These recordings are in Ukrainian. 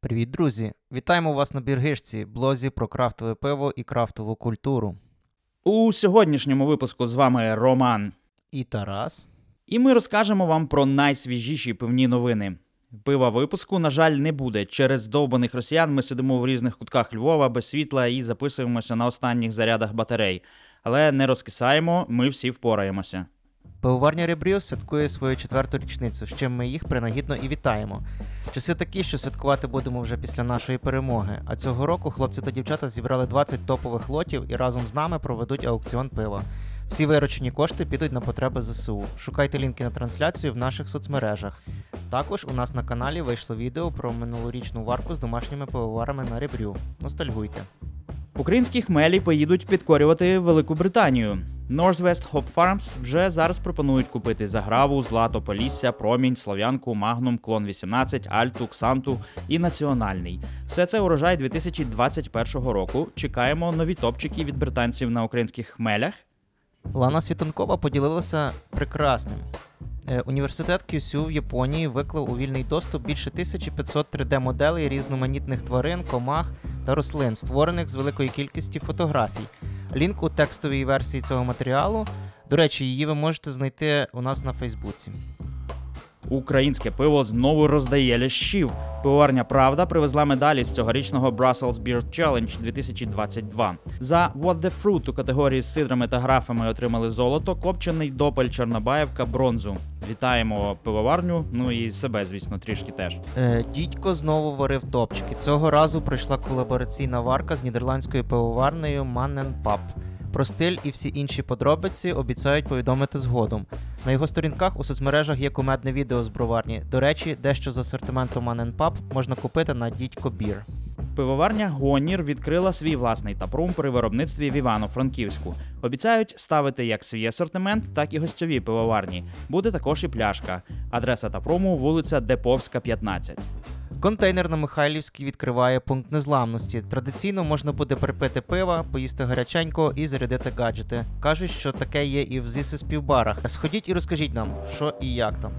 Привіт, друзі! Вітаємо вас на Біргишці, блозі про крафтове пиво і крафтову культуру. У сьогоднішньому випуску з вами Роман. І Тарас. І ми розкажемо вам про найсвіжіші пивні новини. Пива випуску, на жаль, не буде. Через довбаних росіян ми сидимо в різних кутках Львова без світла і записуємося на останніх зарядах батарей. Але не розкисаємо, ми всі впораємося. Пивоварня Ребріо святкує свою четверту річницю, з чим ми їх принагідно і вітаємо. Часи такі, що святкувати будемо вже після нашої перемоги. А цього року хлопці та дівчата зібрали 20 топових лотів і разом з нами проведуть аукціон пива. Всі виручені кошти підуть на потреби ЗСУ. Шукайте лінки на трансляцію в наших соцмережах. Також у нас на каналі вийшло відео про минулорічну варку з домашніми пивоварами на Ребрю. Ностальгуйте. Українські хмелі поїдуть підкорювати Велику Британію. Northwest Hop Farms вже зараз пропонують купити Заграву, Злато Полісся, Промінь, Слов'янку, Магнум, Клон 18, Альту, Ксанту і Національний. Все це урожай 2021 року. Чекаємо нові топчики від британців на українських хмелях. Лана Світанкова поділилася прекрасним. Е, Університет Кюсю в Японії виклав у вільний доступ більше 1500 3D-моделей різноманітних тварин, комах та рослин, створених з великої кількості фотографій. Лінк у текстовій версії цього матеріалу. До речі, її ви можете знайти у нас на Фейсбуці. Українське пиво знову роздає лящів. Пивоварня Правда привезла медалі з цьогорічного Brussels Beer Challenge 2022. За What the Fruit у категорії з сидрами та графами отримали золото, копчений допель Чорнобаєвка бронзу. Вітаємо пивоварню, ну і себе, звісно, трішки теж. Е, Дідько знову варив топчики. Цього разу прийшла колабораційна варка з нідерландською пивоварнею Mannen Pub. Про стиль і всі інші подробиці обіцяють повідомити згодом. На його сторінках у соцмережах є кумедне відео з броварні. До речі, дещо з асортименту Mannen Pub можна купити на Дідько Бір. Пивоварня Гонір відкрила свій власний тапрум при виробництві в Івано-Франківську. Обіцяють ставити як свій асортимент, так і гостьові пивоварні. Буде також і пляшка. Адреса тапруму вулиця Деповська, 15. Контейнер на Михайлівській відкриває пункт незламності. Традиційно можна буде припити пива, поїсти гаряченько і зарядити гаджети. Кажуть, що таке є і в зіси співбарах. Сходіть і розкажіть нам, що і як там.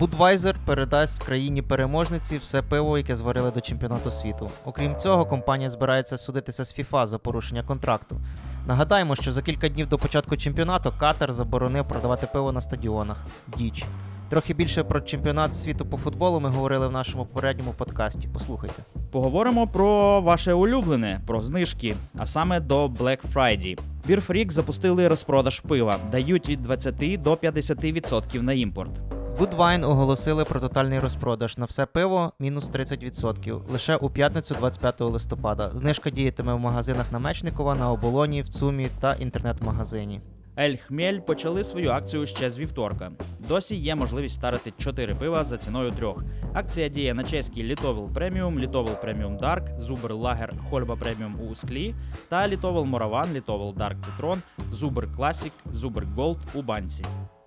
Budweiser передасть країні переможниці все пиво, яке зварили до чемпіонату світу. Окрім цього, компанія збирається судитися з FIFA за порушення контракту. Нагадаємо, що за кілька днів до початку чемпіонату Катар заборонив продавати пиво на стадіонах. Діч. Трохи більше про чемпіонат світу по футболу ми говорили в нашому попередньому подкасті. Послухайте. Поговоримо про ваше улюблене, про знижки, а саме до Black Friday. Freak запустили розпродаж пива, дають від 20 до 50% на імпорт. Goodwine оголосили про тотальний розпродаж на все пиво мінус 30% лише у п'ятницю 25 листопада. Знижка діятиме в магазинах на Мечникова, на оболоні, в ЦУМі та інтернет-магазині. Ель Хмель почали свою акцію ще з вівторка. Досі є можливість старити 4 пива за ціною трьох. Акція діє на чеський Літовел Преміум, Літовел Преміум Дарк, Зубр Лагер Хольба Преміум у склі та Літовел Мораван, Літовел Дарк Цитрон, Зубр Класік, Зубр Голд у банці.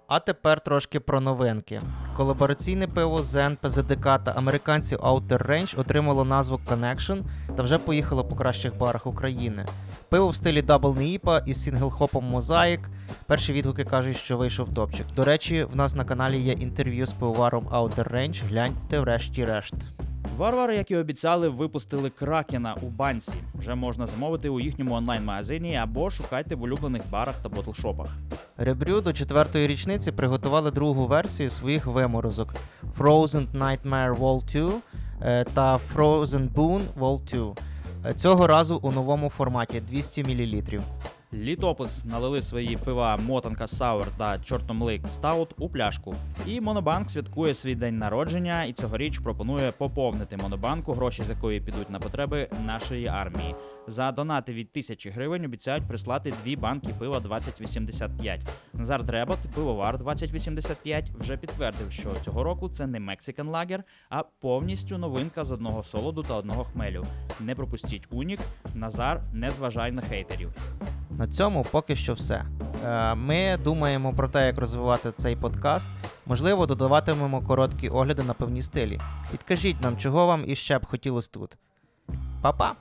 А тепер трошки про новинки. Колабораційне пиво Zen, ПЗДК та американців Outer Range отримало назву Connection та вже поїхало по кращих барах України. Пиво в стилі Double NEIPA із single hop ом Mosaic. Перші відгуки кажуть, що вийшов топчик. До речі, в нас на каналі є інтерв'ю з пивоваром Outer Range. Гляньте врешті-решт. Варвари, як і обіцяли, випустили кракена у банці. Вже можна замовити у їхньому онлайн-магазині або шукайте в улюблених барах та bottle shop ах. Rebrew до четвертої річниці приготували другу версію своїх виморозок Frozen Nightmare Vol 2 е, та Frozen Boon Vol 2. Е, Цього разу у новому форматі 200 мл. Літопис налили свої пива Мотанка Sour та Чортомлик Стаут у пляшку. І Монобанк святкує свій день народження і цьогоріч пропонує поповнити монобанку, гроші з якої підуть на потреби нашої армії. За донати від тисячі гривень обіцяють прислати дві банки пива 2085. Назар Дребот, пивовар 2085, вже підтвердив, що цього року це не Мексикан лагер, а повністю новинка з одного солоду та одного хмелю. Не пропустіть унік, Назар, не зважай на хейтерів. На цьому поки що все. Е, Ми думаємо про те, як розвивати цей подкаст. Можливо, додаватимемо короткі огляди на певні стилі. Підкажіть нам, чого вам іще б хотілося тут. Па-па!